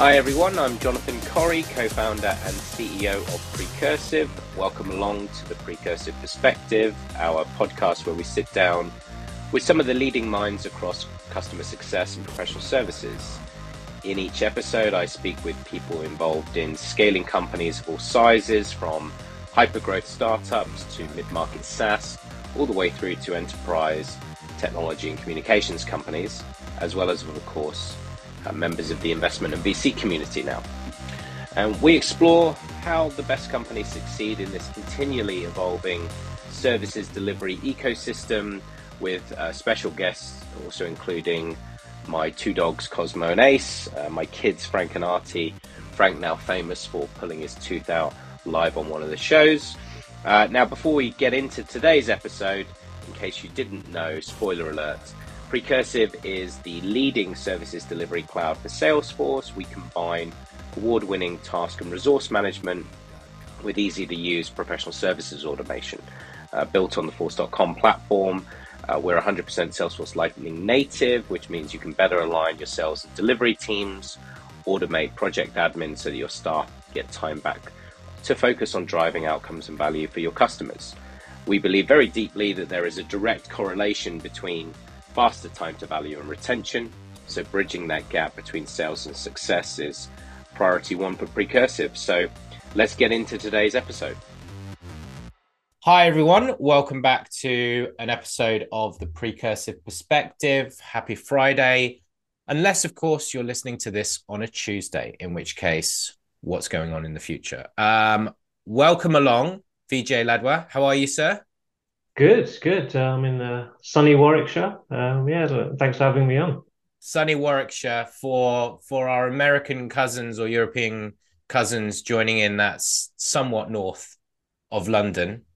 Hi everyone, I'm Jonathan Corrie, co-founder and CEO of Precursive. Welcome along to the Precursive Perspective, our podcast where we sit down with some of the leading minds across customer success and professional services. In each episode, I speak with people involved in scaling companies of all sizes, from hypergrowth startups to mid-market SaaS, all the way through to enterprise technology and communications companies, as well as, of course, uh, members of the investment and VC community now. And we explore how the best companies succeed in this continually evolving services delivery ecosystem with uh, special guests, also including my two dogs, Cosmo and Ace, uh, my kids, Frank and Artie. Frank, now famous for pulling his tooth out live on one of the shows. Uh, now, before we get into today's episode, in case you didn't know, spoiler alert, Precursive is the leading services delivery cloud for Salesforce. We combine award winning task and resource management with easy to use professional services automation. Uh, built on the Force.com platform, uh, we're 100% Salesforce Lightning native, which means you can better align your sales and delivery teams, automate project admin so that your staff get time back to focus on driving outcomes and value for your customers. We believe very deeply that there is a direct correlation between faster time to value and retention. So bridging that gap between sales and success is priority one for Precursive. So let's get into today's episode. Hi, everyone. Welcome back to an episode of the Precursive Perspective. Happy Friday. Unless, of course, you're listening to this on a Tuesday, in which case, what's going on in the future? Um, welcome along, Vijay Ladwa. How are you, sir? Good, good. Uh, I'm in uh, sunny Warwickshire. Um, yeah, thanks for having me on. Sunny Warwickshire for for our American cousins or European cousins joining in. That's somewhat north of London.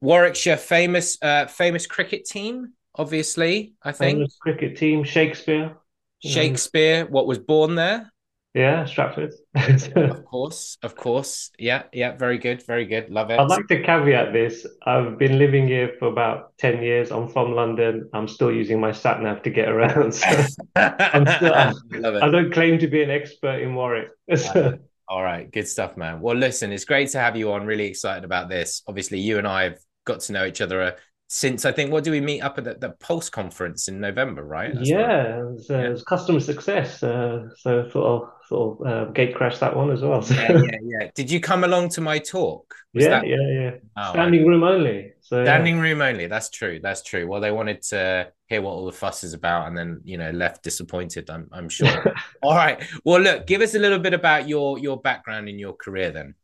Warwickshire, famous uh, famous cricket team, obviously. I think famous cricket team, Shakespeare. Shakespeare, what was born there? Yeah, Stratford. of course, of course. Yeah, yeah, very good, very good. Love it. I'd like to caveat this. I've been living here for about 10 years. I'm from London. I'm still using my sat nav to get around. So I'm still, I, I don't claim to be an expert in Warwick. All right, good stuff, man. Well, listen, it's great to have you on. Really excited about this. Obviously, you and I have got to know each other since I think what do we meet up at the, the Pulse conference in November, right? That's yeah, it was, uh, yeah. it was, customer success. Uh, so sort of sort of uh, gate crash that one as well. yeah, yeah, yeah. Did you come along to my talk? Was yeah, that... yeah, yeah. Oh, Standing room only. So standing yeah. room only. That's true. That's true. Well, they wanted to hear what all the fuss is about, and then you know left disappointed. I'm I'm sure. all right. Well, look, give us a little bit about your your background in your career, then.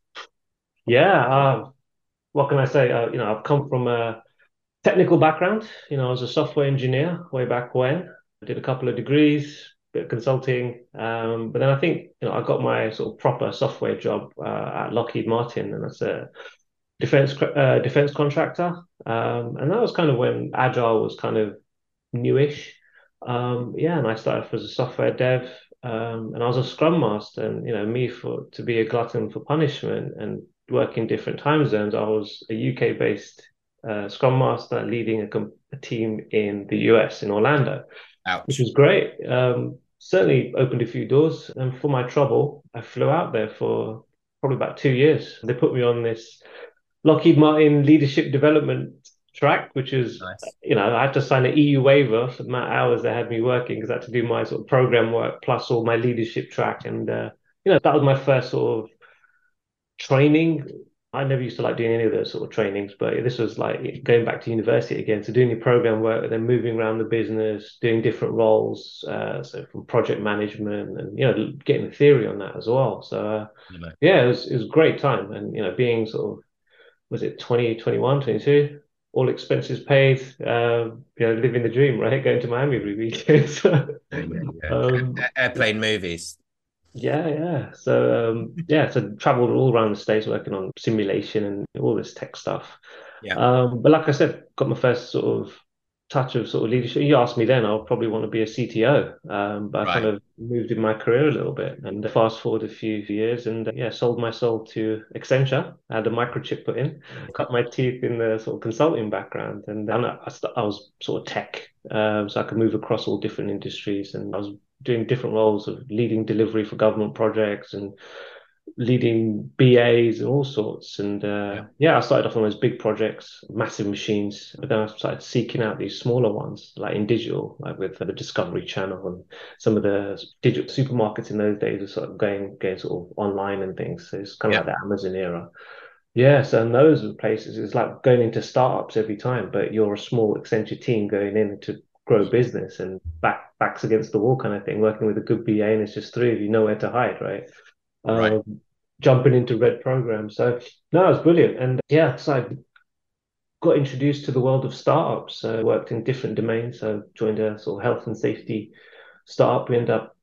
Yeah. Uh, what can I say? Uh, you know, I've come from a technical background. You know, I was a software engineer way back when. I did a couple of degrees, bit of consulting, um, but then I think you know I got my sort of proper software job uh, at Lockheed Martin, and that's a defense uh, defense contractor. Um, and that was kind of when Agile was kind of newish. Um, yeah, and I started off as a software dev, um, and I was a Scrum Master. And you know, me for to be a glutton for punishment and work in different time zones, I was a UK based uh, Scrum Master leading a, a, team in the US in Orlando, Ouch. which was great. Um, certainly opened a few doors. And for my trouble, I flew out there for probably about two years. They put me on this Lockheed Martin leadership development track, which is, nice. you know, I had to sign an EU waiver for the amount of hours they had me working because I had to do my sort of program work plus all my leadership track. And, uh, you know, that was my first sort of training I never used to like doing any of those sort of trainings, but this was like going back to university again. So doing your program work, and then moving around the business, doing different roles, uh, so from project management, and you know, getting the theory on that as well. So uh, yeah, it was it was a great time, and you know, being sort of was it 20, 21, 22? all expenses paid, uh, you know, living the dream, right? Going to Miami every weekend. Um, Airplane movies. Yeah, yeah. So um, yeah, so traveled all around the states working on simulation and all this tech stuff. Yeah. Um, but like I said, got my first sort of touch of sort of leadership. You asked me then, I'll probably want to be a CTO. Um, but right. I kind of moved in my career a little bit and fast forward a few years and uh, yeah, sold my soul to Accenture. I had a microchip put in, cut my teeth in the sort of consulting background. And then I, I, I was sort of tech, um, so I could move across all different industries. And I was doing different roles of leading delivery for government projects and leading BAs and all sorts. And uh, yeah. yeah. I started off on those big projects, massive machines, but then I started seeking out these smaller ones, like in digital, like with the Discovery Channel and some of the digital supermarkets in those days are sort of going, going sort of online and things. So it's kind of yeah. like the Amazon era. Yes, and those places it's like going into startups every time, but you're a small Accenture team going in to grow business and back backs against the wall kind of thing, working with a good BA and it's just three of you, nowhere to hide, right? Right. Um, jumping into red programs. So no, it's brilliant. And yeah, so I got introduced to the world of startups. So worked in different domains. So joined a sort of health and safety startup. We ended up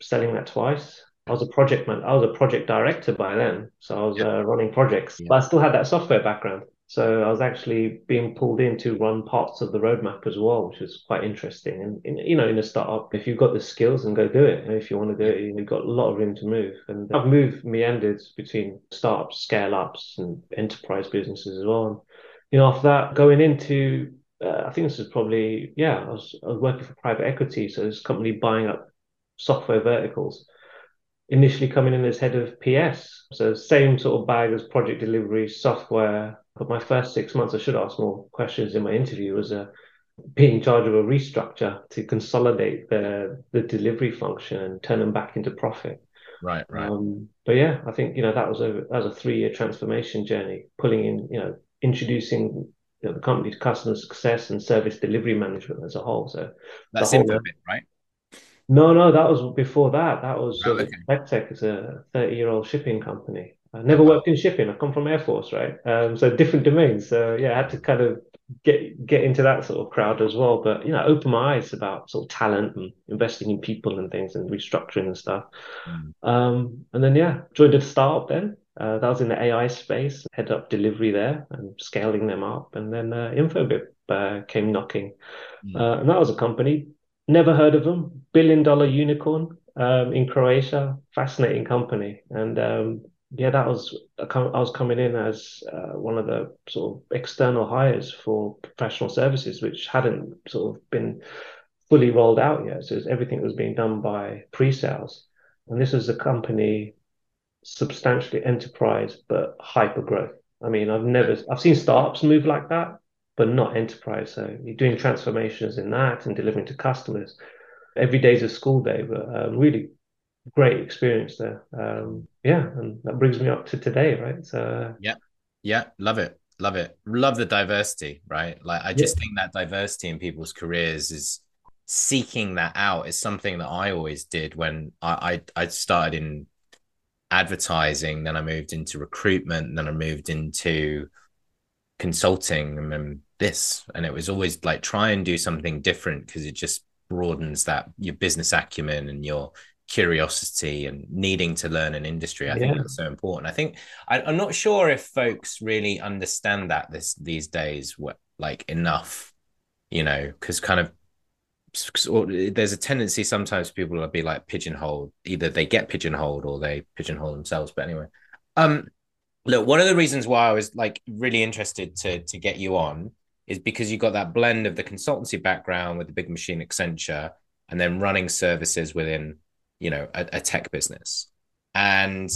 selling that twice. I was a project man. I was a project director by then, so I was yeah. uh, running projects, yeah. but I still had that software background. So I was actually being pulled in to run parts of the roadmap as well, which was quite interesting. And in, you know, in a startup, if you've got the skills and go do it, if you want to do it, you've got a lot of room to move. And I've moved meandered between startups, scale ups, and enterprise businesses as well. And, you know, after that, going into, uh, I think this is probably, yeah, I was, I was working for private equity. So this company buying up software verticals initially coming in as head of PS. So same sort of bag as project delivery, software. But my first six months, I should ask more questions in my interview, was uh, being in charge of a restructure to consolidate the the delivery function and turn them back into profit. Right, right. Um, but yeah, I think you know that was a that was a three year transformation journey, pulling in you know introducing you know, the company to customer success and service delivery management as a whole. So that's it, right? No, no, that was before that. That was oh, okay. Medtech is a 30 year old shipping company. I never worked in shipping. I come from Air Force, right? Um, so different domains. So yeah, I had to kind of get get into that sort of crowd as well. But you know, open my eyes about sort of talent and investing in people and things and restructuring and stuff. Mm. Um, and then yeah, joined a startup then. Uh, that was in the AI space, head up delivery there and scaling them up. And then uh, Infobip uh, came knocking. Mm. Uh, and that was a company Never heard of them. Billion dollar unicorn um, in Croatia. Fascinating company. And um, yeah, that was I was coming in as uh, one of the sort of external hires for professional services, which hadn't sort of been fully rolled out yet. So was, everything was being done by pre-sales. And this was a company substantially enterprise but hyper growth. I mean, I've never I've seen startups move like that, but not enterprise. So you're doing transformations in that and delivering to customers. Every day is a school day, but um, really great experience there. Um, yeah, and that brings me up to today, right? So yeah, yeah, love it, love it, love the diversity, right? Like I just yeah. think that diversity in people's careers is seeking that out is something that I always did when I I, I started in advertising, then I moved into recruitment, then I moved into consulting and this and it was always like try and do something different because it just broadens that your business acumen and your curiosity and needing to learn an industry i yeah. think that's so important i think I, am not sure if folks really understand that this these days what like enough you know because kind of there's a tendency sometimes people will be like pigeonholed either they get pigeonholed or they pigeonhole themselves but anyway um look, one of the reasons why I was like really interested to to get you on is because you got that blend of the consultancy background with the big machine Accenture and then running services within, you know, a, a tech business. And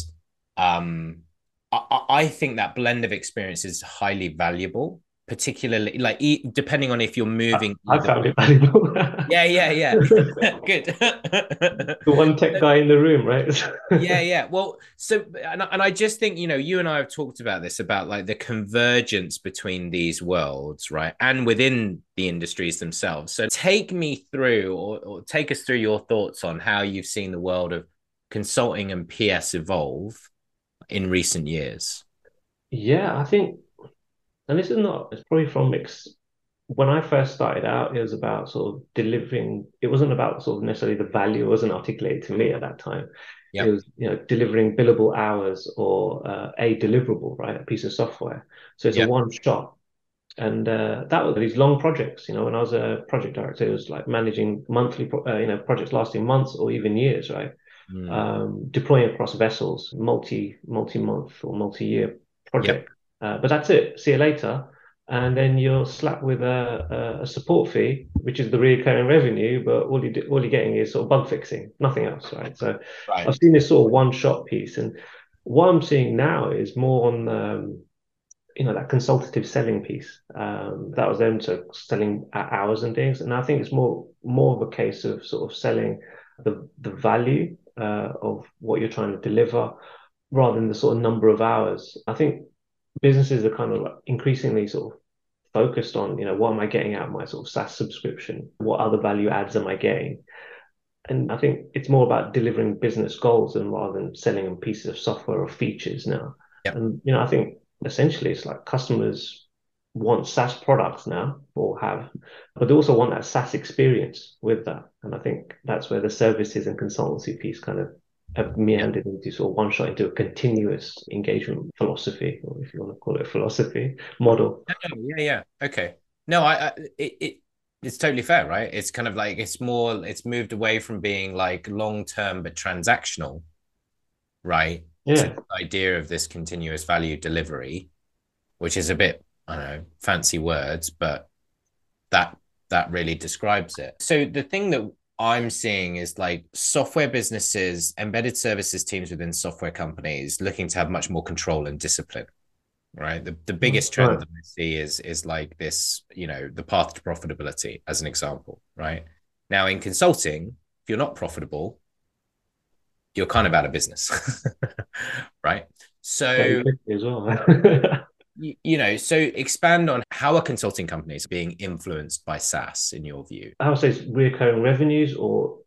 um, I, I think that blend of experience is highly valuable particularly like depending on if you're moving I, I found it valuable yeah yeah yeah. Good. The one tech guy in the room right? Yeah yeah. Well so and, and i just think you know you and i have talked about this about like the convergence between these worlds right and within the industries themselves. So take me through or, or take us through your thoughts on how you've seen the world of consulting and ps evolve in recent years. Yeah i think and this is not it's probably from mix when I first started out, it was about sort of delivering. It wasn't about sort of necessarily the value. Wasn't articulated to me at that time. Yep. It was you know delivering billable hours or uh, a deliverable, right? A piece of software. So it's yep. a one shot, and uh, that was these long projects. You know, when I was a project director, it was like managing monthly, uh, you know, projects lasting months or even years, right? Mm. Um, deploying across vessels, multi multi month or multi year project. Uh, but that's it. See you later. and then you're slapped with a, a support fee, which is the recurring revenue, but all you do, all you're getting is sort of bug fixing, nothing else, right? So right. I've seen this sort of one shot piece, and what I'm seeing now is more on um, you know that consultative selling piece. Um, that was them to selling at hours and things, and I think it's more more of a case of sort of selling the the value uh, of what you're trying to deliver rather than the sort of number of hours. I think businesses are kind of like increasingly sort of focused on, you know, what am I getting out of my sort of SaaS subscription? What other value adds am I getting? And I think it's more about delivering business goals and rather than selling them pieces of software or features now. Yep. And you know, I think essentially it's like customers want SaaS products now or have, but they also want that SaaS experience with that. And I think that's where the services and consultancy piece kind of have meandered into sort of one shot into a continuous engagement philosophy, or if you want to call it a philosophy model. Yeah, yeah, okay. No, I, I it, it it's totally fair, right? It's kind of like it's more it's moved away from being like long term but transactional, right? Yeah. the idea of this continuous value delivery, which is a bit I don't know fancy words, but that that really describes it. So the thing that I'm seeing is like software businesses, embedded services teams within software companies looking to have much more control and discipline. Right. The, the biggest trend right. that I see is is like this, you know, the path to profitability as an example. Right. Now in consulting, if you're not profitable, you're kind of out of business. right. So well. you, know, so expand on how are consulting companies being influenced by SaaS in your view? I would say it's recurring revenues or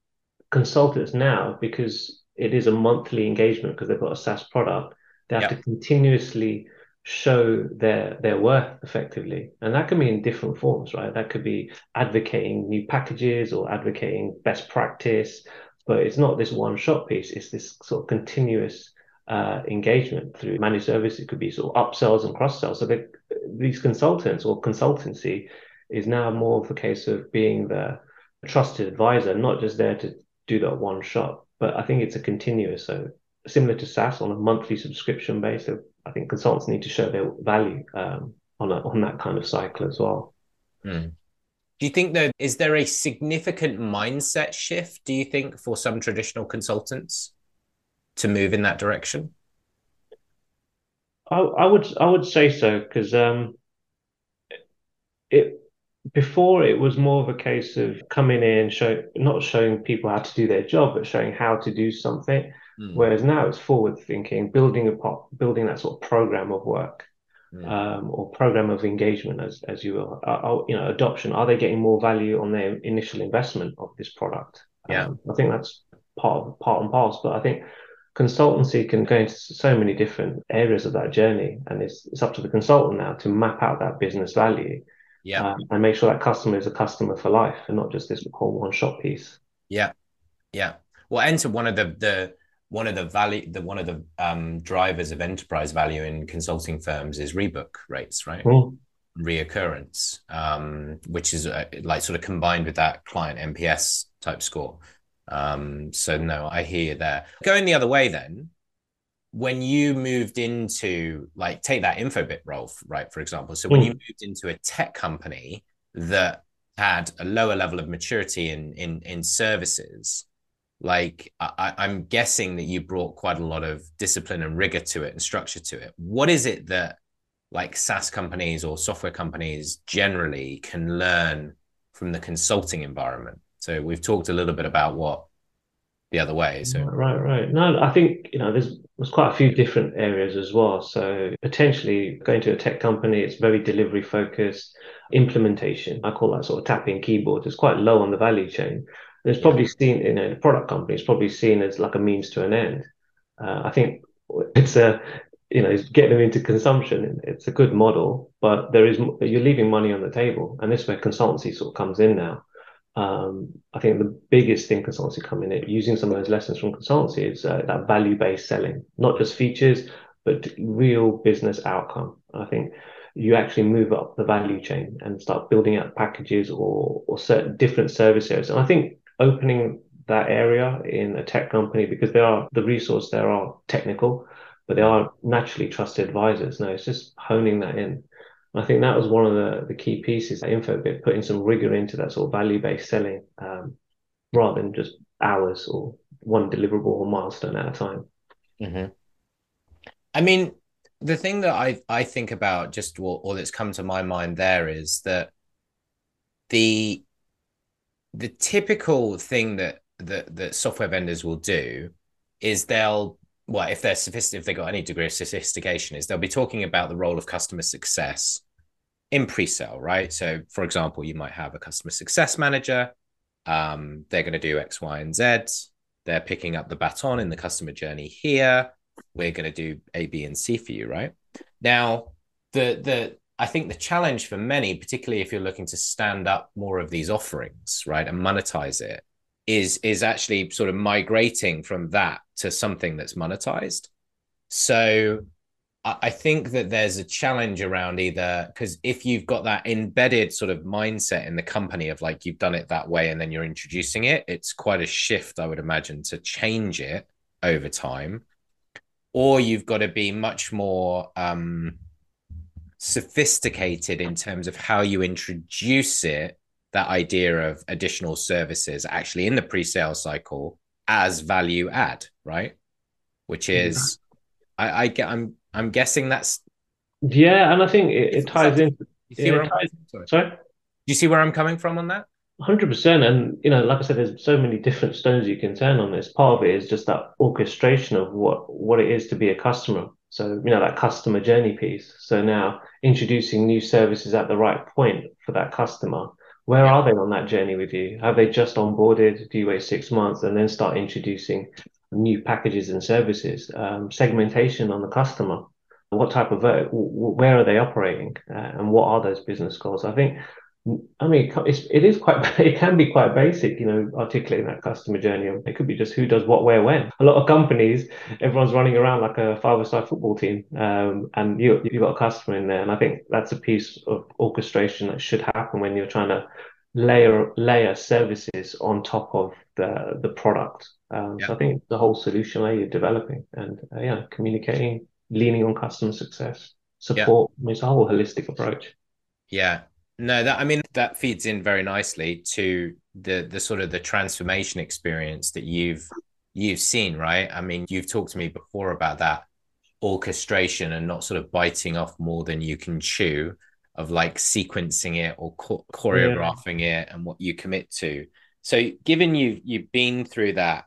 consultants now because it is a monthly engagement because they've got a SaaS product. They have yep. to continuously show their their worth effectively and that can be in different forms right that could be advocating new packages or advocating best practice but it's not this one shot piece it's this sort of continuous uh, engagement through managed services. It could be sort of upsells and cross sells. So these consultants or consultancy is now more of a case of being the trusted advisor, not just there to do that one shot. But I think it's a continuous. So similar to SaaS on a monthly subscription basis, I think consultants need to show their value um, on a, on that kind of cycle as well. Mm. Do you think though is there a significant mindset shift? Do you think for some traditional consultants? To move in that direction? I, I would I would say so because um, it before it was more of a case of coming in show not showing people how to do their job but showing how to do something mm. whereas now it's forward thinking building a pot building that sort of program of work mm. um, or program of engagement as as you will uh, uh, you know adoption are they getting more value on their initial investment of this product yeah um, i think that's part of part and parcel but i think consultancy can go into so many different areas of that journey and it's, it's up to the consultant now to map out that business value yeah. um, and make sure that customer is a customer for life and not just this whole one shot piece. Yeah. Yeah. Well enter one of the the one of the value the one of the um, drivers of enterprise value in consulting firms is rebook rates right? Mm. reoccurrence um, which is uh, like sort of combined with that client nps type score um, so no, I hear you there. Going the other way then, when you moved into like take that Infobip role, right? For example. So when mm. you moved into a tech company that had a lower level of maturity in in in services, like I, I'm guessing that you brought quite a lot of discipline and rigor to it and structure to it. What is it that like SaaS companies or software companies generally can learn from the consulting environment? So we've talked a little bit about what the other way. So right, right. No, I think you know there's there's quite a few different areas as well. So potentially going to a tech company, it's very delivery focused. Implementation, I call that sort of tapping keyboards. It's quite low on the value chain. It's probably seen in a product company. It's probably seen as like a means to an end. Uh, I think it's a you know, getting them into consumption. It's a good model, but there is you're leaving money on the table, and this is where consultancy sort of comes in now um, I think the biggest thing consultancy coming in using some of those lessons from consultancy is uh, that value based selling, not just features, but real business outcome. I think you actually move up the value chain and start building out packages or or certain different service areas. And I think opening that area in a tech company because they are the resource there are technical, but they are naturally trusted advisors. No, it's just honing that in. I think that was one of the, the key pieces at Infobip, putting some rigor into that sort of value based selling um, rather than just hours or one deliverable or milestone at a time. Mm-hmm. I mean, the thing that I, I think about just or that's come to my mind there is that the the typical thing that that that software vendors will do is they'll well if they're sophisticated if they've got any degree of sophistication is they'll be talking about the role of customer success in pre-sale right? So for example you might have a customer success manager um, they're going to do x y and z they're picking up the baton in the customer journey here we're going to do a b and c for you right? Now the the I think the challenge for many, particularly if you're looking to stand up more of these offerings, right, and monetize it, is is actually sort of migrating from that to something that's monetized. So I think that there's a challenge around either because if you've got that embedded sort of mindset in the company of like you've done it that way and then you're introducing it, it's quite a shift, I would imagine, to change it over time. Or you've got to be much more um, sophisticated in terms of how you introduce it that idea of additional services actually in the pre-sale cycle as value add right? Which is i i get i'm i'm guessing that's yeah and i think it, it ties in you see where ties, sorry. sorry? Do you see where i'm coming from on that? 100% and you know like i said there's so many different stones you can turn on this. Part of it is just that orchestration of what what it is to be a customer. So, you know, that customer journey piece. So now introducing new services at the right point for that customer. Where are they on that journey with you? Have they just onboarded? Do you wait six months and then start introducing new packages and services? Um, segmentation on the customer. What type of, where are they operating? Uh, and what are those business goals? I think I mean, it's, it is quite, it can be quite basic, you know, articulating that customer journey. It could be just who does what, where, when. A lot of companies, everyone's running around like a five-a-side football team, um, and you you've got a customer in there, and I think that's a piece of orchestration that should happen when you're trying to layer layer services on top of the the product. Um, yeah. So I think the whole solution layer you're developing, and uh, yeah, communicating, leaning on customer success, support. Yeah. I mean, it's a whole holistic approach. Yeah, no, that I mean that feeds in very nicely to the the sort of the transformation experience that you've you've seen, right? I mean, you've talked to me before about that orchestration and not sort of biting off more than you can chew of like sequencing it or cho- choreographing yeah. it and what you commit to. So, given you you've been through that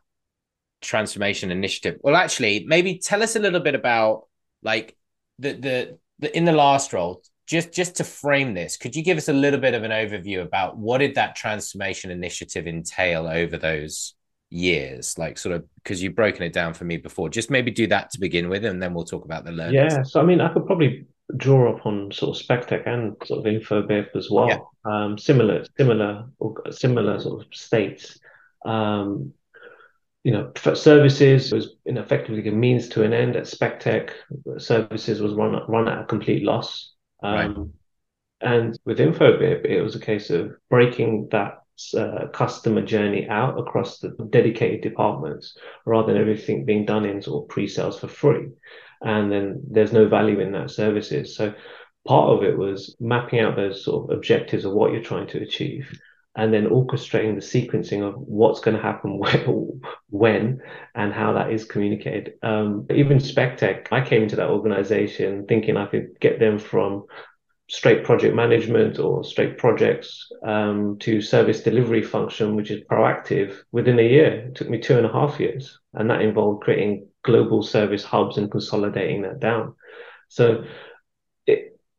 transformation initiative, well, actually, maybe tell us a little bit about like the the, the in the last role just just to frame this could you give us a little bit of an overview about what did that transformation initiative entail over those years like sort of because you've broken it down for me before just maybe do that to begin with and then we'll talk about the learning yeah so i mean i could probably draw upon sort of spectec and sort of infobip as well yeah. um similar similar similar sort of states um you know, services was effectively a means to an end at Spectec. Services was run run at a complete loss. Um, right. And with Infobip, it was a case of breaking that uh, customer journey out across the dedicated departments rather than everything being done in sort of pre-sales for free. And then there's no value in that services. So part of it was mapping out those sort of objectives of what you're trying to achieve and then orchestrating the sequencing of what's going to happen when and how that is communicated. Um, even Spectec, I came into that organization thinking I could get them from straight project management or straight projects um, to service delivery function, which is proactive within a year. It took me two and a half years, and that involved creating global service hubs and consolidating that down. So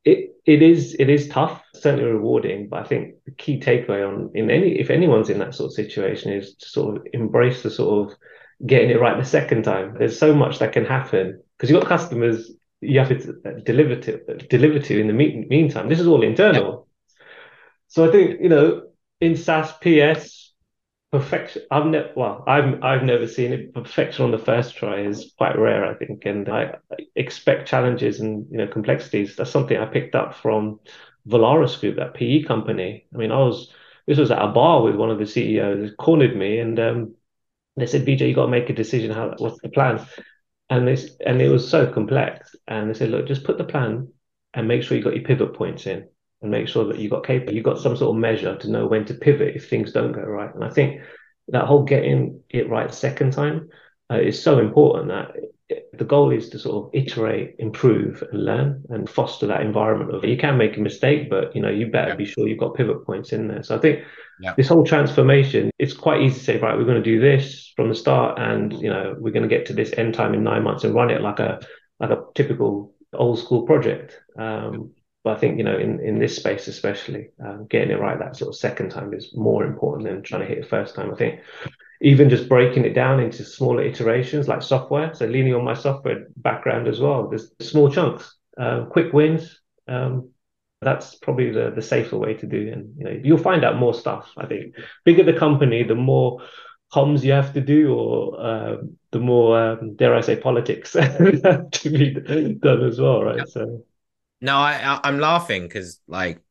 it it is it is tough, certainly rewarding, but I think the key takeaway on in any if anyone's in that sort of situation is to sort of embrace the sort of getting it right the second time. There's so much that can happen because you've got customers you have to deliver to deliver to in the meantime. This is all internal. So I think you know in SaaS PS perfection i've never well i've i've never seen it. Perfection on the first try is quite rare i think and i expect challenges and you know complexities. That's something i picked up from Volaris Group that pe company. I mean i was this was at a bar with one of the ceos cornered me and um, they said vijay you got to make a decision how what's the plan? And this and it was so complex and they said look just put the plan and make sure you got your pivot points in and make sure that you've got capable, you've got some sort of measure to know when to pivot if things don't go right. And I think that whole getting it right second time uh, is so important that the goal is to sort of iterate, improve, and learn, and foster that environment of you can make a mistake, but you know you better yeah. be sure you've got pivot points in there. So I think yeah. this whole transformation, it's quite easy to say, right, we're going to do this from the start, and you know we're going to get to this end time in nine months and run it like a like a typical old school project. Um, but I think you know in in this space especially, um, getting it right that sort of second time is more important than trying to hit it first time. I think even just breaking it down into smaller iterations like software. So leaning on my software background as well, there's small chunks, uh, quick wins. Um, that's probably the, the safer way to do. And you know, you'll find out more stuff. I think bigger the company, the more comms you have to do, or uh, the more um, dare I say politics to be done as well, right? So. No, I I'm laughing because like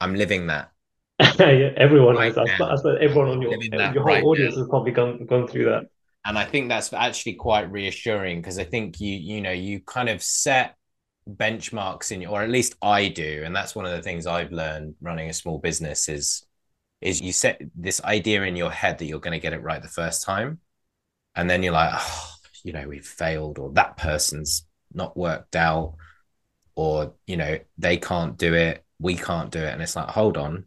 I'm living that yeah, everyone right has. I suppose everyone on your your whole right audience now. has probably gone gone through that. And I think that's actually quite reassuring because I think you you know you kind of set benchmarks in or at least I do, and that's one of the things I've learned running a small business is is you set this idea in your head that you're going to get it right the first time, and then you're like, oh, you know, we've failed, or that person's not worked out, or you know, they can't do it, we can't do it, and it's like, hold on,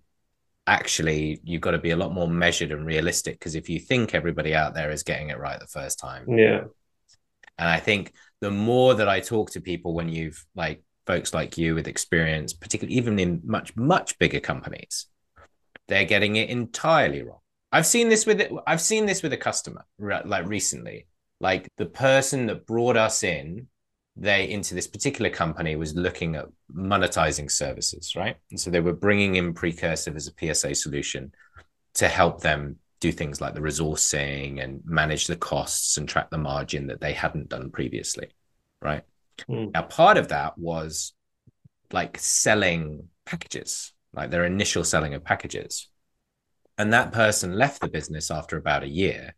actually you've got to be a lot more measured and realistic because if you think everybody out there is getting it right the first time. Yeah. And i think the more that i talk to people when you've like folks like you with experience particularly even in much much bigger companies they're getting it entirely wrong. I've seen this with it i've seen this with a customer like recently. Like the person that brought us in they into this particular company was looking at monetizing services, right? And so they were bringing in Precursive as a PSA solution to help them do things like the resourcing and manage the costs and track the margin that they hadn't done previously, right? Mm. Now, part of that was like selling packages, like their initial selling of packages. And that person left the business after about a year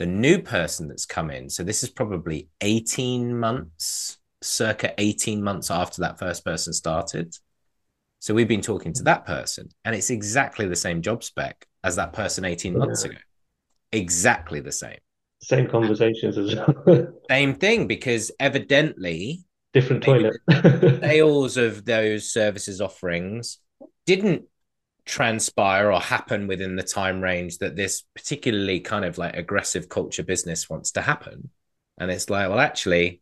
the new person that's come in, so this is probably 18 months, circa 18 months after that first person started. So we've been talking to that person, and it's exactly the same job spec as that person 18 months ago. Exactly the same. Same conversations as well. same thing, because evidently different toilet sales of those services offerings didn't transpire or happen within the time range that this particularly kind of like aggressive culture business wants to happen. And it's like, well, actually,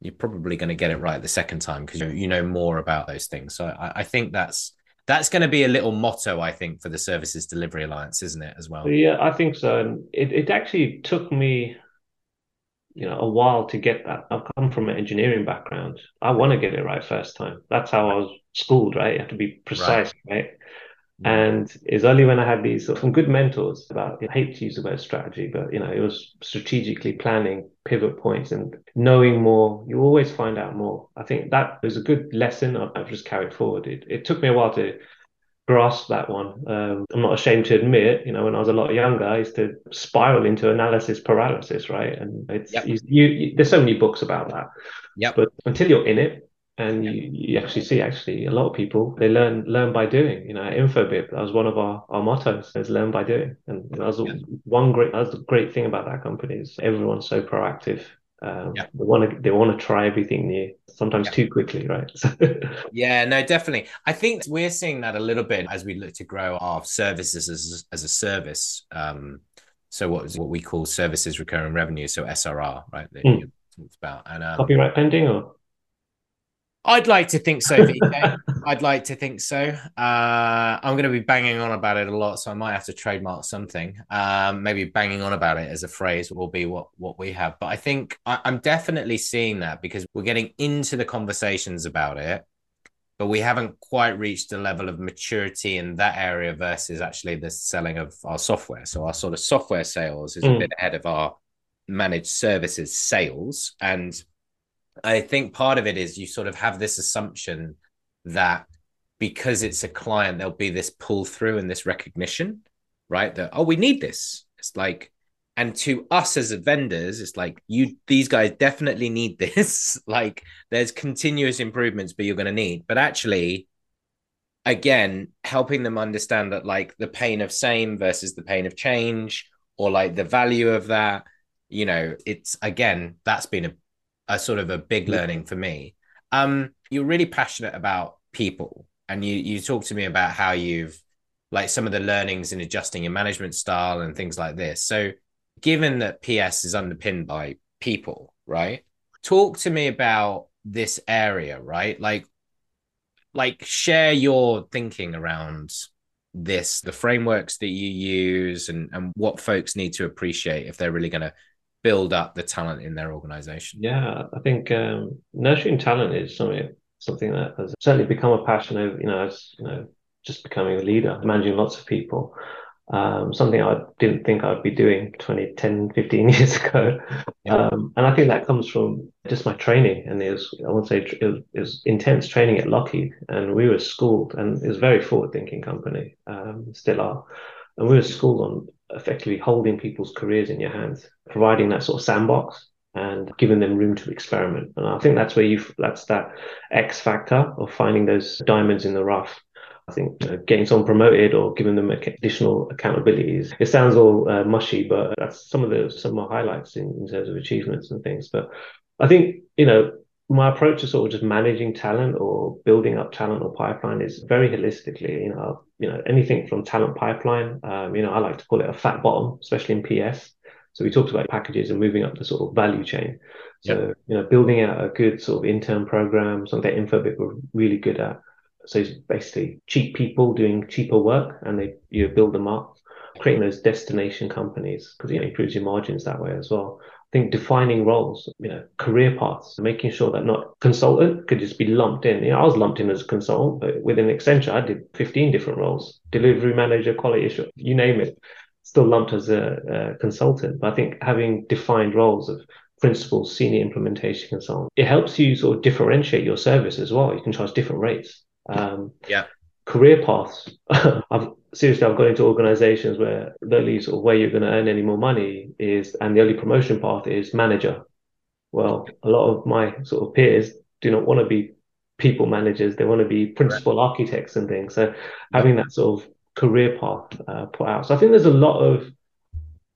you're probably going to get it right the second time because you know more about those things. So I, I think that's that's going to be a little motto, I think, for the Services Delivery Alliance, isn't it, as well? Yeah, I think so. And it, it actually took me, you know, a while to get that. I've come from an engineering background. I want to get it right first time. That's how I was schooled, right? You have to be precise, right? right? And it's only when I had these some good mentors about, I hate to use the word strategy, but you know, it was strategically planning pivot points and knowing more. You always find out more. I think that was a good lesson I've just carried forward. It, it took me a while to grasp that one. Um, I'm not ashamed to admit, you know, when I was a lot younger, I used to spiral into analysis paralysis, right? And it's yep. you, you, there's so many books about that. Yeah. But until you're in it, and you, you actually see actually a lot of people they learn learn by doing you know infobip that was one of our, our mottos is learn by doing and that was yeah. one great that's the great thing about that company is everyone's so proactive um, yeah. they want to they want to try everything new sometimes yeah. too quickly right yeah no definitely i think we're seeing that a little bit as we look to grow our services as, as a service um, so what is what we call services recurring revenue so srr right that mm. you talked about and um, copyright pending or I'd like to think so, I'd like to think so. Uh, I'm going to be banging on about it a lot, so I might have to trademark something. Um, maybe banging on about it as a phrase will be what what we have. But I think I, I'm definitely seeing that because we're getting into the conversations about it, but we haven't quite reached the level of maturity in that area versus actually the selling of our software. So our sort of software sales is mm. a bit ahead of our managed services sales and I think part of it is you sort of have this assumption that because it's a client, there'll be this pull through and this recognition, right? That, oh, we need this. It's like, and to us as vendors it's like you these guys definitely need this like there's continuous improvements but you're going to need but actually again helping them understand that like the pain of same versus the pain of change or like the value of that you know it's again that's been a, a sort of a big learning for me. Um you're really passionate about people and you you talk to me about how you've like some of the learnings in adjusting your management style and things like this. So given that ps is underpinned by people right talk to me about this area right? Like like share your thinking around this the frameworks that you use and and what folks need to appreciate if they're really going to build up the talent in their organization yeah i think um, nurturing talent is something something that has certainly become a passion over you know as you know just becoming a leader managing lots of people um, something I didn't think I'd be doing 20, 10, 15 years ago. Yeah. Um, and I think that comes from just my training. And it was, I would say, it was, it was intense training at Lockheed. And we were schooled, and it was a very forward thinking company, um, still are. And we were schooled on effectively holding people's careers in your hands, providing that sort of sandbox and giving them room to experiment. And I think that's where you, that's that X factor of finding those diamonds in the rough I think you know, getting someone promoted or giving them additional accountabilities. It sounds all uh, mushy, but that's some of the some of my highlights in, in terms of achievements and things. But I think you know my approach to sort of just managing talent or building up talent or pipeline is very holistically. You know, you know anything from talent pipeline. Um, you know, I like to call it a fat bottom, especially in PS. So we talked about packages and moving up the sort of value chain. So yep. you know, building out a good sort of intern program, something that Infobip were really good at so it's basically cheap people doing cheaper work and they you build them up, creating those destination companies because you know, improves your margins that way as well. I think defining roles, you know, career paths, making sure that not consultant could just be lumped in. You know, I was lumped in as a consultant, but within Accenture, I did 15 different roles, delivery manager, quality issue, you name it, still lumped as a, a consultant. But I think having defined roles of principal, senior implementation consultant, it helps you sort of differentiate your service as well. You can charge different rates. Um, yeah. Career paths. I've seriously, I've gone into organizations where the only sort of way you're going to earn any more money is, and the only promotion path is manager. Well, a lot of my sort of peers do not want to be people managers. They want to be principal right. architects and things. So having that sort of career path uh, put out. So I think there's a lot of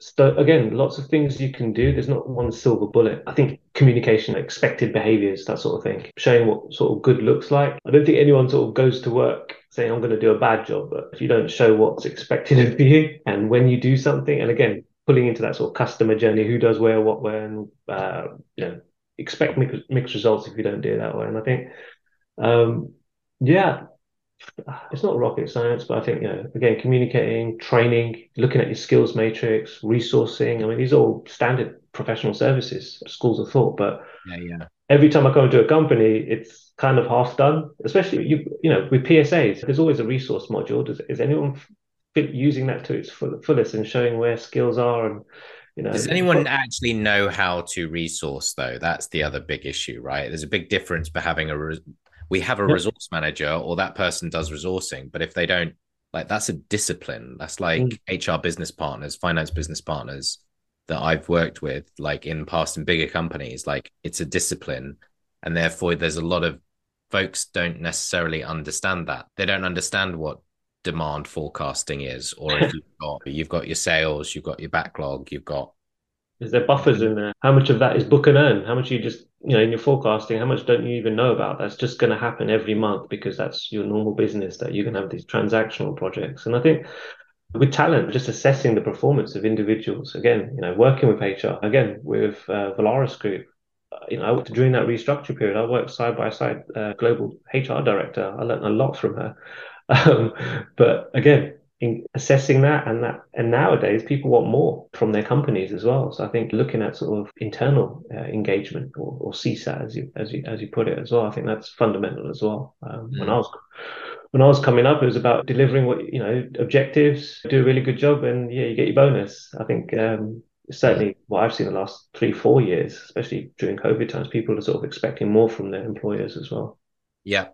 so again, lots of things you can do. There's not one silver bullet. I think communication, expected behaviors, that sort of thing, showing what sort of good looks like. I don't think anyone sort of goes to work saying, I'm going to do a bad job. But if you don't show what's expected of you and when you do something, and again, pulling into that sort of customer journey, who does where, what, when, uh, you know, expect mixed, results if you don't do it that way. And I think, um, yeah, it's not rocket science, but I think, you know, again, communicating, training, looking at your skills matrix, resourcing. I mean, these are all standard professional services, schools of thought. But yeah, yeah. every time I go into a company, it's kind of half done, especially you, you know, with PSAs, there's always a resource module. Does, is anyone using that to its fullest and showing where skills are and, you know, Does anyone actually know how to resource though? That's the other big issue, right? There's a big difference by having a re- we have a yep. resource manager or that person does resourcing but if they don't like that's a discipline that's like mm. hr business partners finance business partners that i've worked with like in past in bigger companies like it's a discipline and therefore there's a lot of folks don't necessarily understand that they don't understand what demand forecasting is or if you've got you've got your sales you've got your backlog you've got is there buffers in there? How much of that is book and burn? How much you just, you know, in your forecasting, how much don't you even know about? That's just going to happen every month because that's your normal business that you can have these transactional projects. And I think with talent, just assessing the performance of individuals, again, you know, working with HR, again, with uh, Volaris Group, uh, you know, during that restructure period, I worked side by side, uh, global HR director. I learned a lot from her. Um, but again, in assessing that and that and nowadays people want more from their companies as well. So i think looking at sort of internal uh, engagement or, or csat as you as you as you put it as well i think that's fundamental as well. Um, mm. when i was when i was coming up it was about delivering what you know objectives do a really good job and yeah you get your bonus. I think um, certainly what i've seen the last three four years especially during covid times people are sort of expecting more from their employers as well. Yeah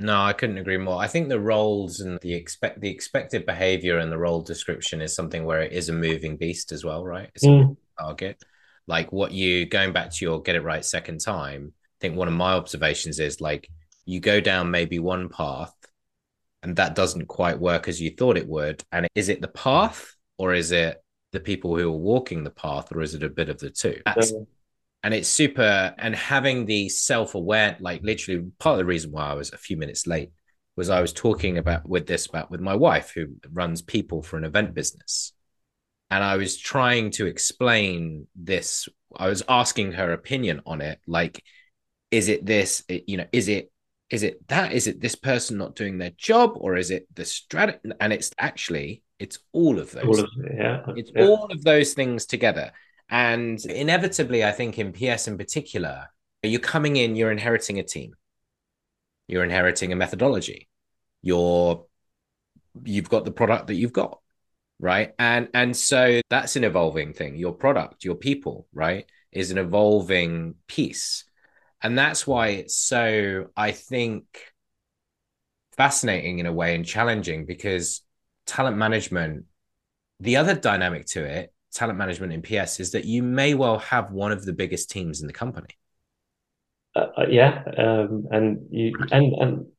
No, I couldn't agree more. I think the roles and the expect the expected behavior and the role description is something where it is a moving beast as well, right? It's mm. a target. Like what you going back to your get it right second time. I think one of my observations is like you go down maybe one path and that doesn't quite work as you thought it would. And is it the path or is it the people who are walking the path or is it a bit of the two? That's, and it's super and having the self-aware like literally part of the reason why i was a few minutes late was i was talking about with this about with my wife who runs people for an event business. And i was trying to explain this i was asking her opinion on it like is it this you know is it is it that? Is it this person not doing their job or is it the strategy and it's actually it's all of those all of it, yeah. it's yeah. all of those things together and inevitably, I think in PS in particular, you're coming in, you're inheriting a team, you're inheriting a methodology, you're you've got the product that you've got, right? And and so that's an evolving thing. Your product, your people, right, is an evolving piece. And that's why it's so, I think, fascinating in a way and challenging because talent management, the other dynamic to it talent management in PS is that you may well have one of the biggest teams in the company. Uh, uh yeah, um, and you and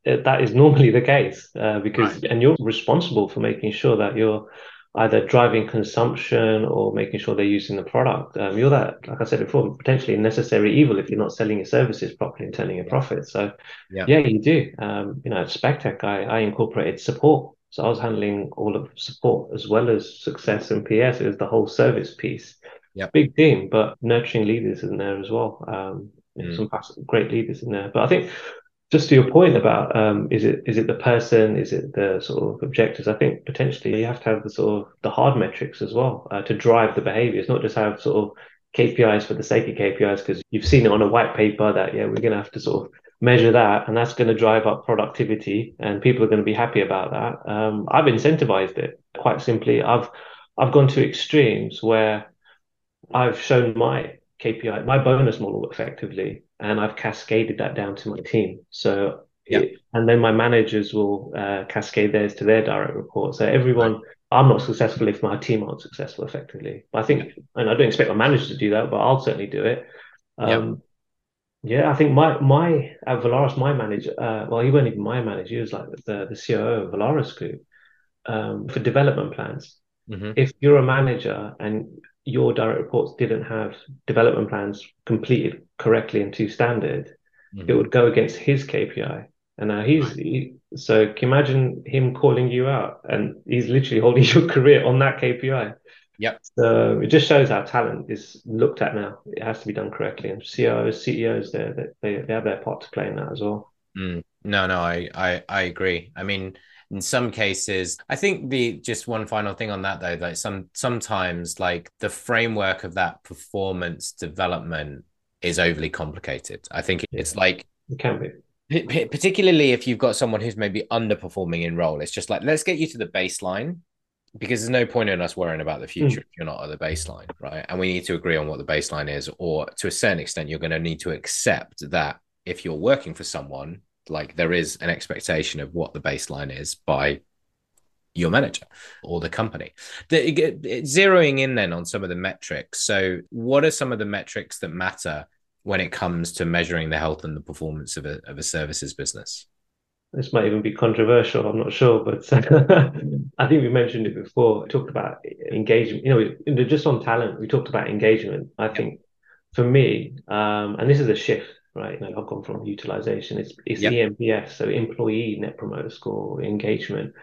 and that is normally the case uh, because right. and you're responsible for making sure that you're either driving consumption or making sure they're using the product. Um, you're that, like I said before, potentially necessary evil if you're not selling your services properly and turning a profit. So, yeah, yeah you do. Um, you know, at SpecTech, I, I incorporated support so I was handling all of support as well as success and PS. It was the whole service piece. Yeah, big team, but nurturing leaders in there as well. Um, mm. some great leaders in there. But I think just to your point about um, is it is it the person, is it the sort of objectives? I think potentially you have to have the sort of the hard metrics as well uh, to drive the behaviors, not just have sort of KPIs for the sake of KPIs because you've seen it on a white paper that yeah we're going to have to sort of measure that, and that's going to drive up productivity, and people are going to be happy about that. Um, I've incentivized it quite simply. I've I've gone to extremes where I've shown my KPI, my bonus model effectively, and I've cascaded that down to my team. So, yeah. it, and then my managers will uh, cascade theirs to their direct reports. So everyone, right. I'm not successful if my team aren't successful effectively. But I think, and I don't expect my managers to do that, but I'll certainly do it. Um, yeah, I think my my at Volaris, my manager, uh, well, he wasn't even my manager. He was like the the COO of Volaris Group um, for development plans. Mm-hmm. If you're a manager and your direct reports didn't have development plans completed correctly and to standard, mm-hmm. it would go against his KPI. And now he's he, so can you imagine him calling you out and he's literally holding your career on that KPI. Yep. So it just shows how talent is looked at now. It has to be done correctly, and CEOs, CEOs, they they they have their part to play in that as well. Mm. No, no, I, I I agree. I mean, in some cases, I think the just one final thing on that though, like some sometimes like the framework of that performance development is overly complicated. I think it's yeah. like it can be particularly if you've got someone who's maybe underperforming in role it's just like let's get you to the baseline because there's no point in us worrying about the hmm. future mm. if you're not at the baseline, right? And we need to agree on what the baseline is, or to a certain extent, you're going to need to accept that if you're working for someone, like there is an expectation of what the baseline is by your manager or the company. The, zeroing in then on some of the metrics. So, what are some of the metrics that matter when it comes to measuring the health and the performance of a, of a services business? This might even be controversial, I'm not sure, but I think we mentioned it before. We talked about engagement, you know, just on talent, we talked about engagement. I think for me, um, and this is a shift, right? You know, I've gone from utilization, it's, it's yep. ENPS, so employee net promoter score, engagement.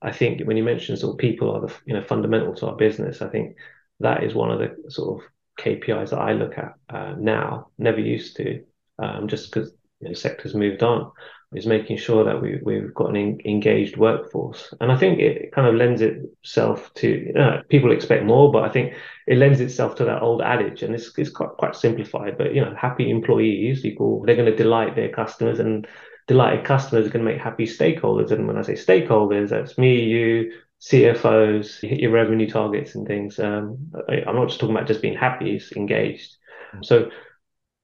I think when you mention sort of people are the you know fundamental to our business, I think that is one of the sort of KPIs that I look at uh, now. Never used to, um, just because you know, sectors moved on is making sure that we, we've got an engaged workforce. And I think it kind of lends itself to, you know, people expect more, but I think it lends itself to that old adage. And it's, it's quite, quite simplified, but, you know, happy employees equal, they're going to delight their customers and delighted customers are going to make happy stakeholders. And when I say stakeholders, that's me, you, CFOs, hit your revenue targets and things. Um, I, am not just talking about just being happy, it's engaged. So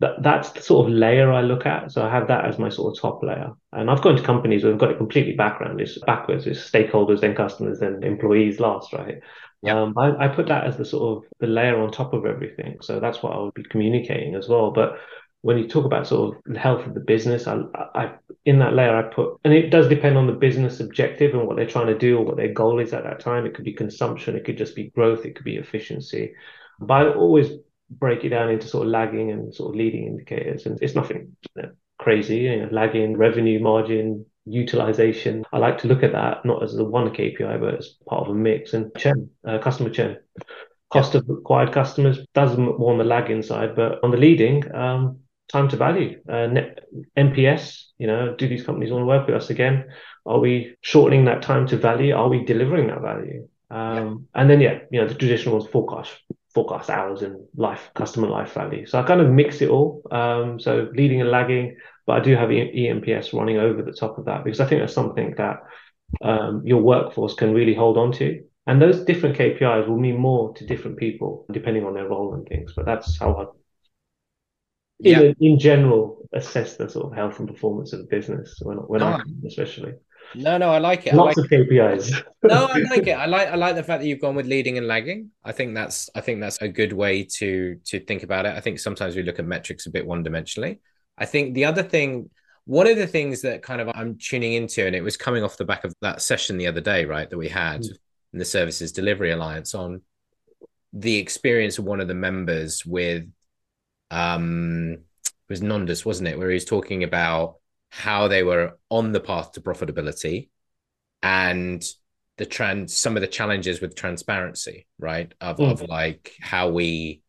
that that's the sort of layer I look at. So I have that as my sort of top layer. And I've gone to companies where I've got it completely background. It's backwards. It's stakeholders, then customers, then employees last, right? Yeah. Um, I, I put that as the sort of the layer on top of everything. So that's what I would be communicating as well. But when you talk about sort of the health of the business, I, I in that layer I put, and it does depend on the business objective and what they're trying to do or what their goal is at that time. It could be consumption, it could just be growth, it could be efficiency. But I always break it down into sort of lagging and sort of leading indicators, and it's nothing you know, crazy. You know, lagging, revenue margin, utilization. I like to look at that not as the one KPI, but as part of a mix. And churn, uh, customer churn, cost of acquired customers does more on the lagging side, but on the leading, um, time to value, uh, net, NPS. You know, do these companies want to work with us again? Are we shortening that time to value? Are we delivering that value? Um, yeah. And then, yeah, you know, the traditional ones forecast, forecast hours and life, customer life value. So I kind of mix it all. Um, so leading and lagging, but I do have ENPS running over the top of that because I think that's something that um, your workforce can really hold on to. And those different KPIs will mean more to different people depending on their role and things. But that's how I in, yeah. in general assess the sort of health and performance of the business when, when no. I especially. No, no, I like it. Lots like of KPIs. no, I like it. I like I like the fact that you've gone with leading and lagging. I think that's I think that's a good way to to think about it. I think sometimes we look at metrics a bit one dimensionally. I think the other thing, one of the things that kind of I'm tuning into, and it was coming off the back of that session the other day, right, that we had mm. in the Services Delivery Alliance on the experience of one of the members with um, it was Nondus, wasn't it, where he was talking about how they were on the path to profitability and the trans some of the challenges with transparency, right? Of, mm. of like how we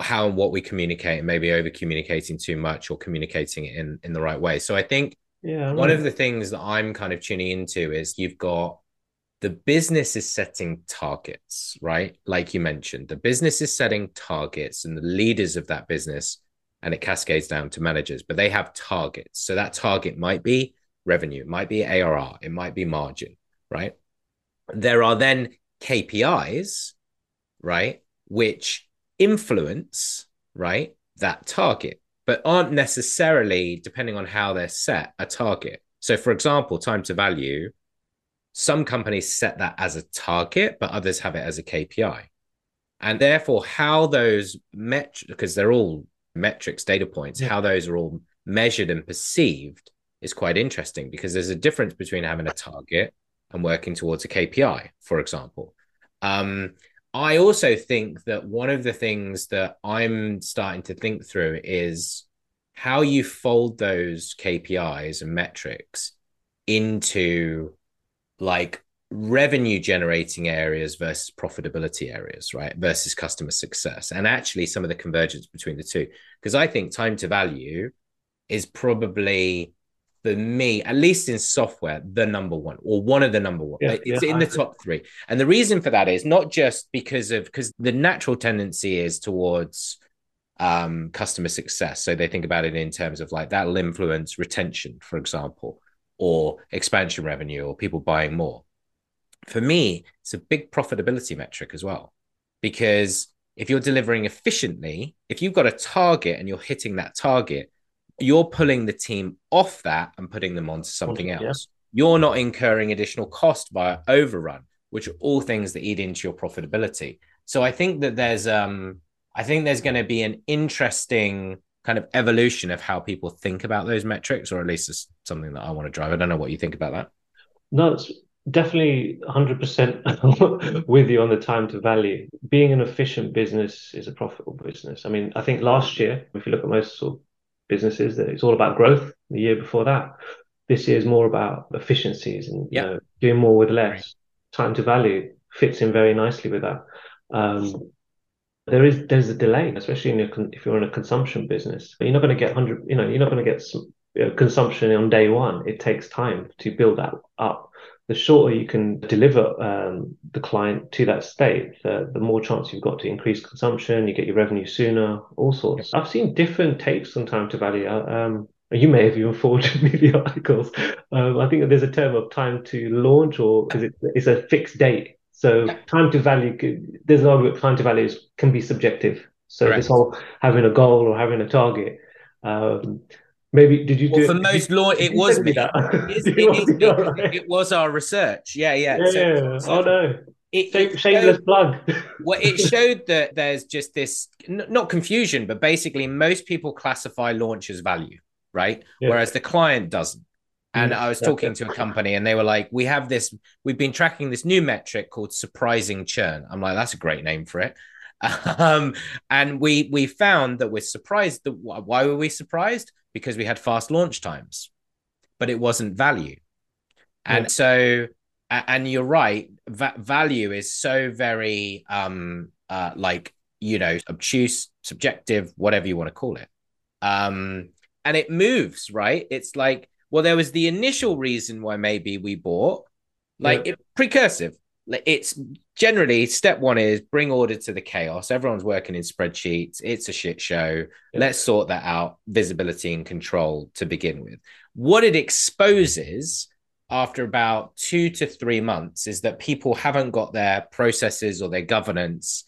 how and what we communicate and maybe over communicating too much or communicating in in the right way. So I think yeah, one of the things that I'm kind of tuning into is you've got the business is setting targets, right? Like you mentioned, the business is setting targets and the leaders of that business, and it cascades down to managers, but they have targets. So that target might be revenue, it might be ARR, it might be margin, right? There are then KPIs, right, which influence, right, that target, but aren't necessarily, depending on how they're set, a target. So, for example, time to value some companies set that as a target, but others have it as a KPI. And therefore, how those metrics, because they're all metrics, data points, yeah. how those are all measured and perceived is quite interesting because there's a difference between having a target and working towards a KPI, for example. Um, I also think that one of the things that I'm starting to think through is how you fold those KPIs and metrics into like revenue generating areas versus profitability areas, right? Versus customer success, and actually some of the convergence between the two. Because I think time to value is probably for me, at least in software, the number one or one of the number one. Yeah, it's yeah, in the top three. And the reason for that is not just because of because the natural tendency is towards um, customer success. So they think about it in terms of like that'll influence retention, for example or expansion revenue or people buying more. For me, it's a big profitability metric as well. Because if you're delivering efficiently, if you've got a target and you're hitting that target, you're pulling the team off that and putting them onto something else. Yeah. You're not incurring additional cost via overrun, which are all things that eat into your profitability. So I think that there's um I think there's going to be an interesting kind of evolution of how people think about those metrics, or at least it's something that I want to drive. I don't know what you think about that. No, it's definitely 100% with you on the time to value. Being an efficient business is a profitable business. I mean, I think last year, if you look at most sort of businesses, that it's all about growth. The year before that, this year is more about efficiencies and you know, doing more with less. Right. Time to value fits in very nicely with that. Um, there is there's a delay, especially if you're in a consumption business. You're not going to get hundred, you know, you're not going to get some, you know, consumption on day one. It takes time to build that up. The shorter you can deliver um, the client to that state, the, the more chance you've got to increase consumption. You get your revenue sooner. All sorts. I've seen different takes on time to value. Uh, um, you may have even forwarded me the articles. Um, I think there's a term of time to launch, or because it, it's a fixed date so time to value, there's an argument time to values can be subjective. So Correct. this whole having a goal or having a target Um, maybe did you well, do for it, most law it was me. It, it, it, right? it, was our research yeah yeah, yeah, so, so, oh no shameless showed, plug well it showed that there's just this not confusion but basically most people classify launch as value right yeah. whereas the client doesn't and I was talking to a company and they were like, we have this, we've been tracking this new metric called surprising churn. I'm like, that's a great name for it. Um, and we we found that we're surprised that why were we surprised? Because we had fast launch times, but it wasn't value. And yeah. so and you're right, va- value is so very um uh like you know obtuse, subjective, whatever you want to call it. Um and it moves, right? It's like well, there was the initial reason why maybe we bought, like yeah. it, precursive. It's generally step one is bring order to the chaos. Everyone's working in spreadsheets. It's a shit show. Yeah. Let's sort that out. Visibility and control to begin with. What it exposes after about two to three months is that people haven't got their processes or their governance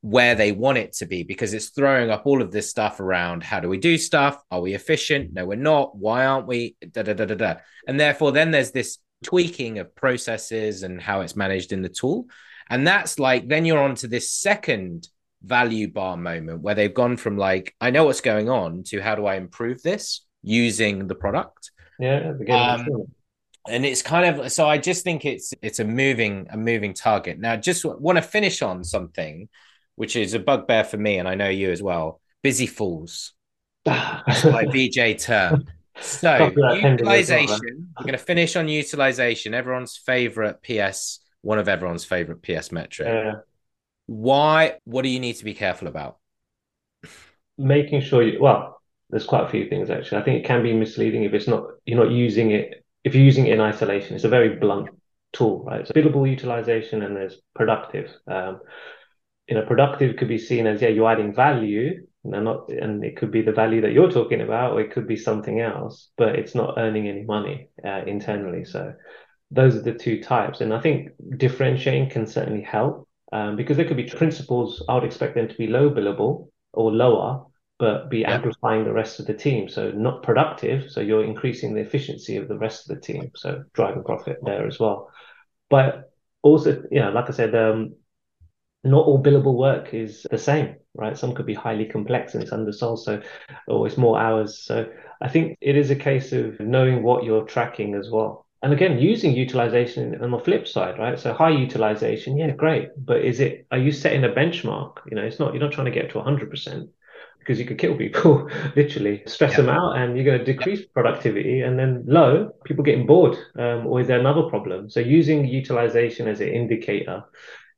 where they want it to be because it's throwing up all of this stuff around how do we do stuff are we efficient no we're not why aren't we da, da, da, da, da. and therefore then there's this tweaking of processes and how it's managed in the tool and that's like then you're on to this second value bar moment where they've gone from like i know what's going on to how do i improve this using the product yeah um, and it's kind of so i just think it's it's a moving a moving target now just want to finish on something which is a bugbear for me, and I know you as well. Busy fools, my VJ term. So utilization. We're going to finish on utilization. Everyone's favorite PS, one of everyone's favorite PS metric. Yeah. Why? What do you need to be careful about? Making sure you. Well, there's quite a few things actually. I think it can be misleading if it's not. You're not using it. If you're using it in isolation, it's a very blunt tool, right? So billable utilization and there's productive. Um, you know, productive could be seen as yeah, you're adding value, and not, and it could be the value that you're talking about, or it could be something else, but it's not earning any money uh, internally. So those are the two types, and I think differentiating can certainly help um, because there could be principles. I would expect them to be low billable or lower, but be yeah. amplifying the rest of the team. So not productive. So you're increasing the efficiency of the rest of the team. So driving profit there as well. But also, you know, like I said, um, not all billable work is the same, right? Some could be highly complex and it's undersold, so or it's more hours. So I think it is a case of knowing what you're tracking as well. And again, using utilization on the flip side, right? So high utilization, yeah, great. But is it are you setting a benchmark? You know, it's not you're not trying to get to 100 percent because you could kill people literally stress them out and you're going to decrease productivity and then low people getting bored um, or is there another problem so using utilization as an indicator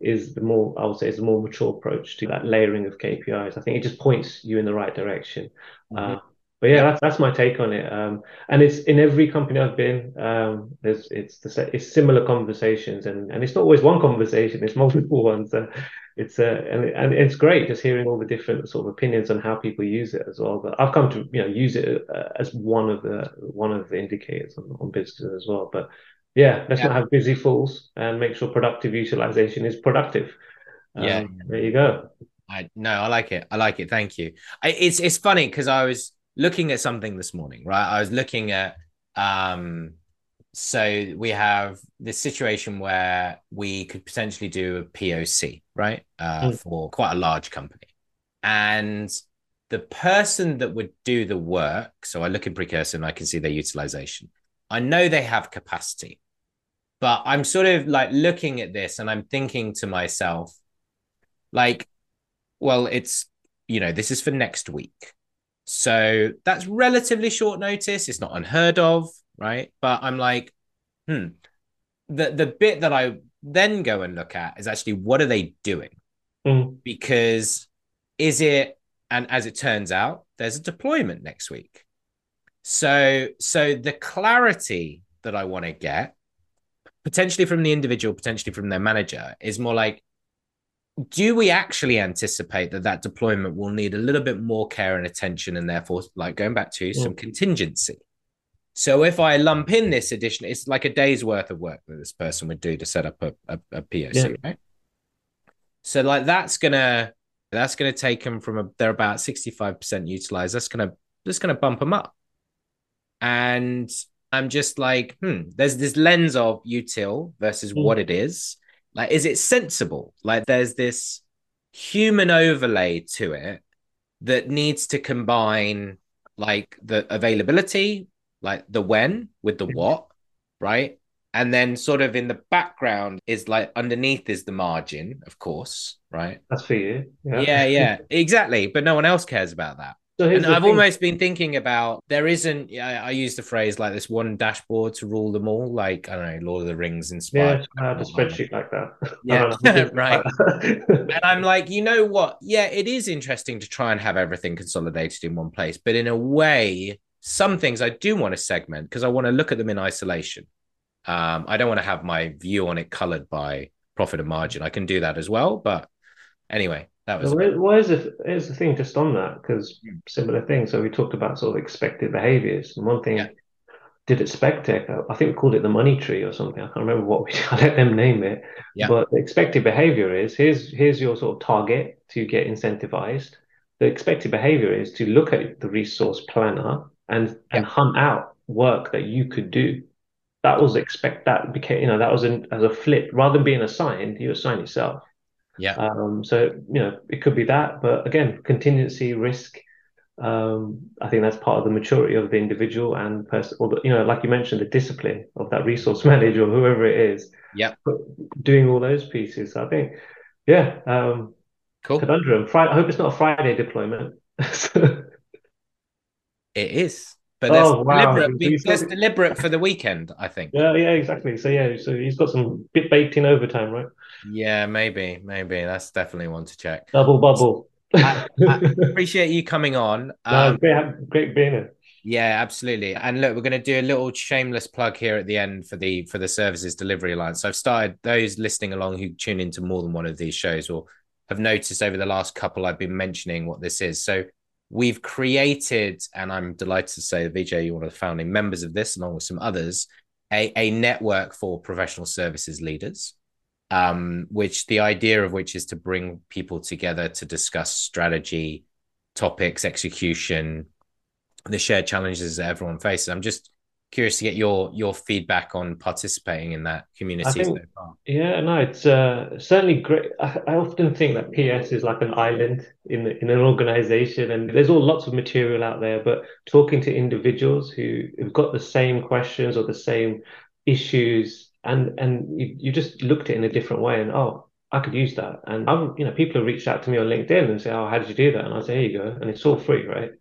is the more I would say is a more mature approach to that layering of KPIs. I think it just points you in the right direction. Mm-hmm. Uh, but yeah, that's that's my take on it. Um, and it's in every company I've been. Um, there's it's the it's similar conversations, and and it's not always one conversation. It's multiple ones. Uh, it's uh, and and it's great just hearing all the different sort of opinions on how people use it as well. But I've come to you know use it uh, as one of the one of the indicators on, on businesses as well. But yeah, let's yeah. not have busy fools and make sure productive utilization is productive. Um, yeah, there you go. I no, I like it. I like it. Thank you. I, it's it's funny because I was looking at something this morning, right? I was looking at um so we have this situation where we could potentially do a POC, right? Uh, mm. for quite a large company. And the person that would do the work, so I look in Precursive and I can see their utilization. I know they have capacity, but I'm sort of like looking at this and I'm thinking to myself, like, well, it's, you know, this is for next week. So that's relatively short notice. It's not unheard of, right? But I'm like, hmm. The the bit that I then go and look at is actually what are they doing? Mm. Because is it, and as it turns out, there's a deployment next week. So, so the clarity that I want to get, potentially from the individual, potentially from their manager, is more like, do we actually anticipate that that deployment will need a little bit more care and attention, and therefore, like going back to some mm. contingency? So if I lump in this addition, it's like a day's worth of work that this person would do to set up a, a, a POC, yeah. right? So like that's gonna that's gonna take them from a they're about 65% utilized. That's gonna that's going to bump them up. And I'm just like, hmm, there's this lens of util versus mm. what it is. Like, is it sensible? Like, there's this human overlay to it that needs to combine like the availability, like the when with the what, right? And then sort of in the background is like underneath is the margin, of course, right? That's for you. Yeah, yeah, yeah exactly. But no one else cares about that. So and I've thing. almost been thinking about there isn't. Yeah, I use the phrase like this one dashboard to rule them all. Like I don't know, Lord of the Rings inspired. Yeah, I had a spreadsheet like that. Yeah, right. and I'm like, you know what? Yeah, it is interesting to try and have everything consolidated in one place, but in a way, some things I do want to segment because I want to look at them in isolation. Um, I don't want to have my view on it colored by profit and margin. I can do that as well, but anyway, that was. Well, why is it? Here's the thing, just on that, because hmm. similar thing. So we talked about sort of expected behaviors, and one thing. Yeah. Did Expectec? I think we called it the money tree or something. I can't remember what we. I let them name it. Yeah. But the expected behavior is here's here's your sort of target to get incentivized. The expected behavior is to look at the resource planner and yeah. and hunt out work that you could do that was expect that became you know that was an, as a flip rather than being assigned you assign yourself yeah. Um, so you know it could be that, but again, contingency risk. Um, I think that's part of the maturity of the individual and person, or the, you know, like you mentioned, the discipline of that resource manager or whoever it is. Yeah. Doing all those pieces. I think, yeah. Um, cool. Conundrum. Friday, I hope it's not a Friday deployment. it is. But that's oh, wow. deliberate. That's deliberate for the weekend, I think. Yeah, yeah, exactly. So yeah, so he's got some bit baked in overtime, right? Yeah, maybe, maybe that's definitely one to check. Double bubble. I, I appreciate you coming on. Um, no, great, great being here. Yeah, absolutely. And look, we're going to do a little shameless plug here at the end for the for the Services Delivery Alliance. So I've started those listening along who tune into more than one of these shows or have noticed over the last couple I've been mentioning what this is. So we've created, and I'm delighted to say that Vijay, you're one of the founding members of this, along with some others, a, a network for professional services leaders um, which the idea of which is to bring people together to discuss strategy, topics, execution, the shared challenges that everyone faces. I'm just curious to get your your feedback on participating in that community think, so Yeah, no, it's uh, certainly great. I, I, often think that PS is like an island in in an organization, and there's all lots of material out there. But talking to individuals who have got the same questions or the same issues and and you, you just looked at it in a different way and oh I could use that and I'm you know people have reached out to me on LinkedIn and say oh how did you do that and I say here you go and it's all free right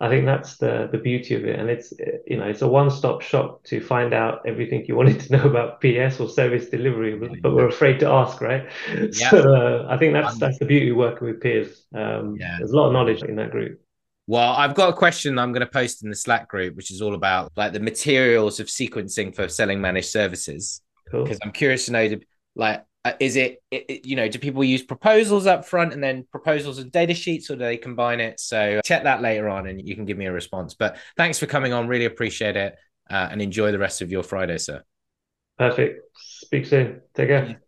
I think that's the the beauty of it and it's you know it's a one stop shop to find out everything you wanted to know about PS or service delivery but, we're afraid to ask right yeah. so uh, I think that's that's the beauty of working with peers um, yeah. there's a lot of knowledge in that group well, I've got a question I'm going to post in the Slack group, which is all about like the materials of sequencing for selling managed services. Because cool. I'm curious to know, like, uh, is it, it, it, you know, do people use proposals up front and then proposals and data sheets, or do they combine it? So check that later on, and you can give me a response. But thanks for coming on. Really appreciate it, uh, and enjoy the rest of your Friday, sir. Perfect. Speak soon. Take care.